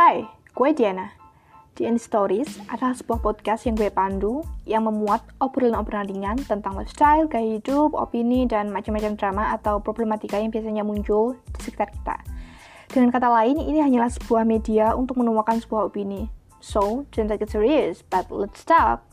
Hai, gue Diana. The End Stories adalah sebuah podcast yang gue pandu yang memuat obrolan-obrolan ringan tentang lifestyle, gaya hidup, opini, dan macam-macam drama atau problematika yang biasanya muncul di sekitar kita. Dengan kata lain, ini hanyalah sebuah media untuk menuangkan sebuah opini. So, don't take it serious, but let's start.